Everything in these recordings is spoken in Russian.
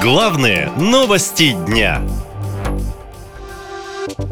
Главные новости дня.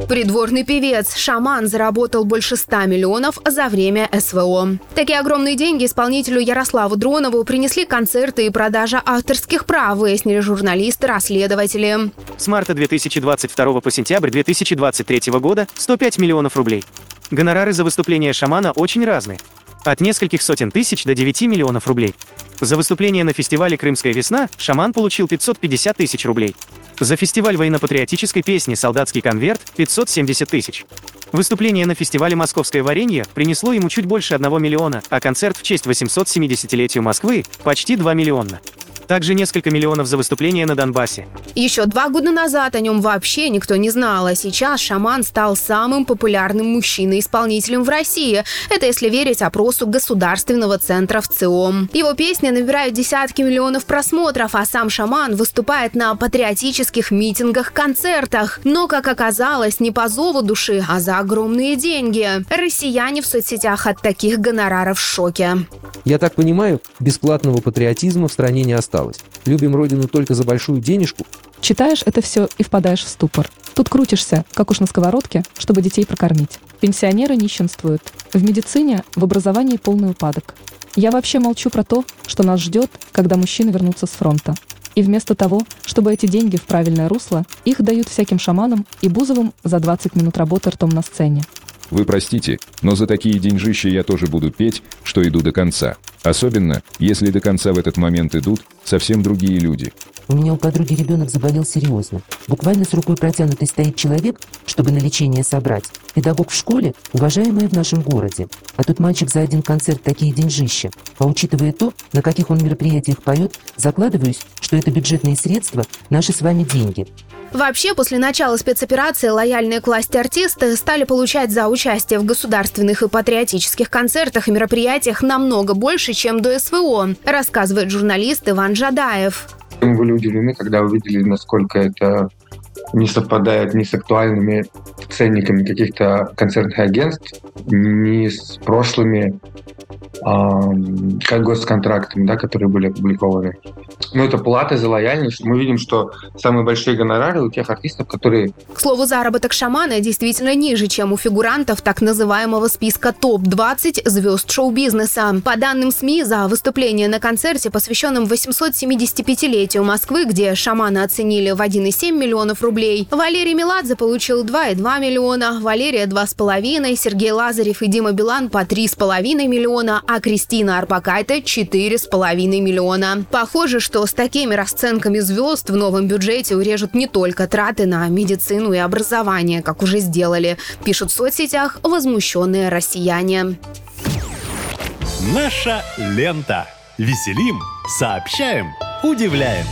Придворный певец Шаман заработал больше 100 миллионов за время СВО. Такие огромные деньги исполнителю Ярославу Дронову принесли концерты и продажа авторских прав, выяснили журналисты-расследователи. С марта 2022 по сентябрь 2023 года 105 миллионов рублей. Гонорары за выступление шамана очень разные. От нескольких сотен тысяч до 9 миллионов рублей. За выступление на фестивале «Крымская весна» шаман получил 550 тысяч рублей. За фестиваль военно-патриотической песни «Солдатский конверт» — 570 тысяч. Выступление на фестивале «Московское варенье» принесло ему чуть больше 1 миллиона, а концерт в честь 870-летию Москвы — почти 2 миллиона. Также несколько миллионов за выступление на Донбассе. Еще два года назад о нем вообще никто не знал, а сейчас шаман стал самым популярным мужчиной-исполнителем в России. Это если верить опросу Государственного центра в ЦИОМ. Его песни набирают десятки миллионов просмотров, а сам шаман выступает на патриотических митингах, концертах. Но, как оказалось, не по зову души, а за огромные деньги. Россияне в соцсетях от таких гонораров в шоке. Я так понимаю, бесплатного патриотизма в стране не осталось. Любим родину только за большую денежку. Читаешь это все и впадаешь в ступор. Тут крутишься, как уж на сковородке, чтобы детей прокормить. Пенсионеры нищенствуют. В медицине, в образовании полный упадок. Я вообще молчу про то, что нас ждет, когда мужчины вернутся с фронта. И вместо того, чтобы эти деньги в правильное русло, их дают всяким шаманам и Бузовым за 20 минут работы ртом на сцене. Вы простите, но за такие деньжища я тоже буду петь, что иду до конца. Особенно, если до конца в этот момент идут совсем другие люди. У меня у подруги ребенок заболел серьезно. Буквально с рукой протянутой стоит человек, чтобы на лечение собрать. Педагог в школе, уважаемая в нашем городе. А тут мальчик за один концерт такие деньжища. А учитывая то, на каких он мероприятиях поет, закладываюсь, что это бюджетные средства, наши с вами деньги. Вообще, после начала спецоперации лояльные к власти артисты стали получать за участие в государственных и патриотических концертах и мероприятиях намного больше, чем до СВО, рассказывает журналист Иван Жадаев. Мы были удивлены, когда увидели, насколько это не совпадает ни с актуальными ценниками каких-то концертных агентств, ни с прошлыми э, госконтрактами, да, которые были опубликованы. Но это плата за лояльность. Мы видим, что самые большие гонорары у тех артистов, которые... К слову, заработок шамана действительно ниже, чем у фигурантов так называемого списка ТОП-20 звезд шоу-бизнеса. По данным СМИ, за выступление на концерте, посвященном 875-летию Москвы, где шамана оценили в 1,7 миллионов рублей, Валерий Меладзе получил 2,2 миллиона, Валерия 2,5, Сергей Лазарев и Дима Билан по 3,5 миллиона, а Кристина Арбакайте 4,5 миллиона. Похоже, что с такими расценками звезд в новом бюджете урежут не только траты на медицину и образование, как уже сделали, пишут в соцсетях возмущенные россияне. Наша лента. Веселим, сообщаем, удивляем.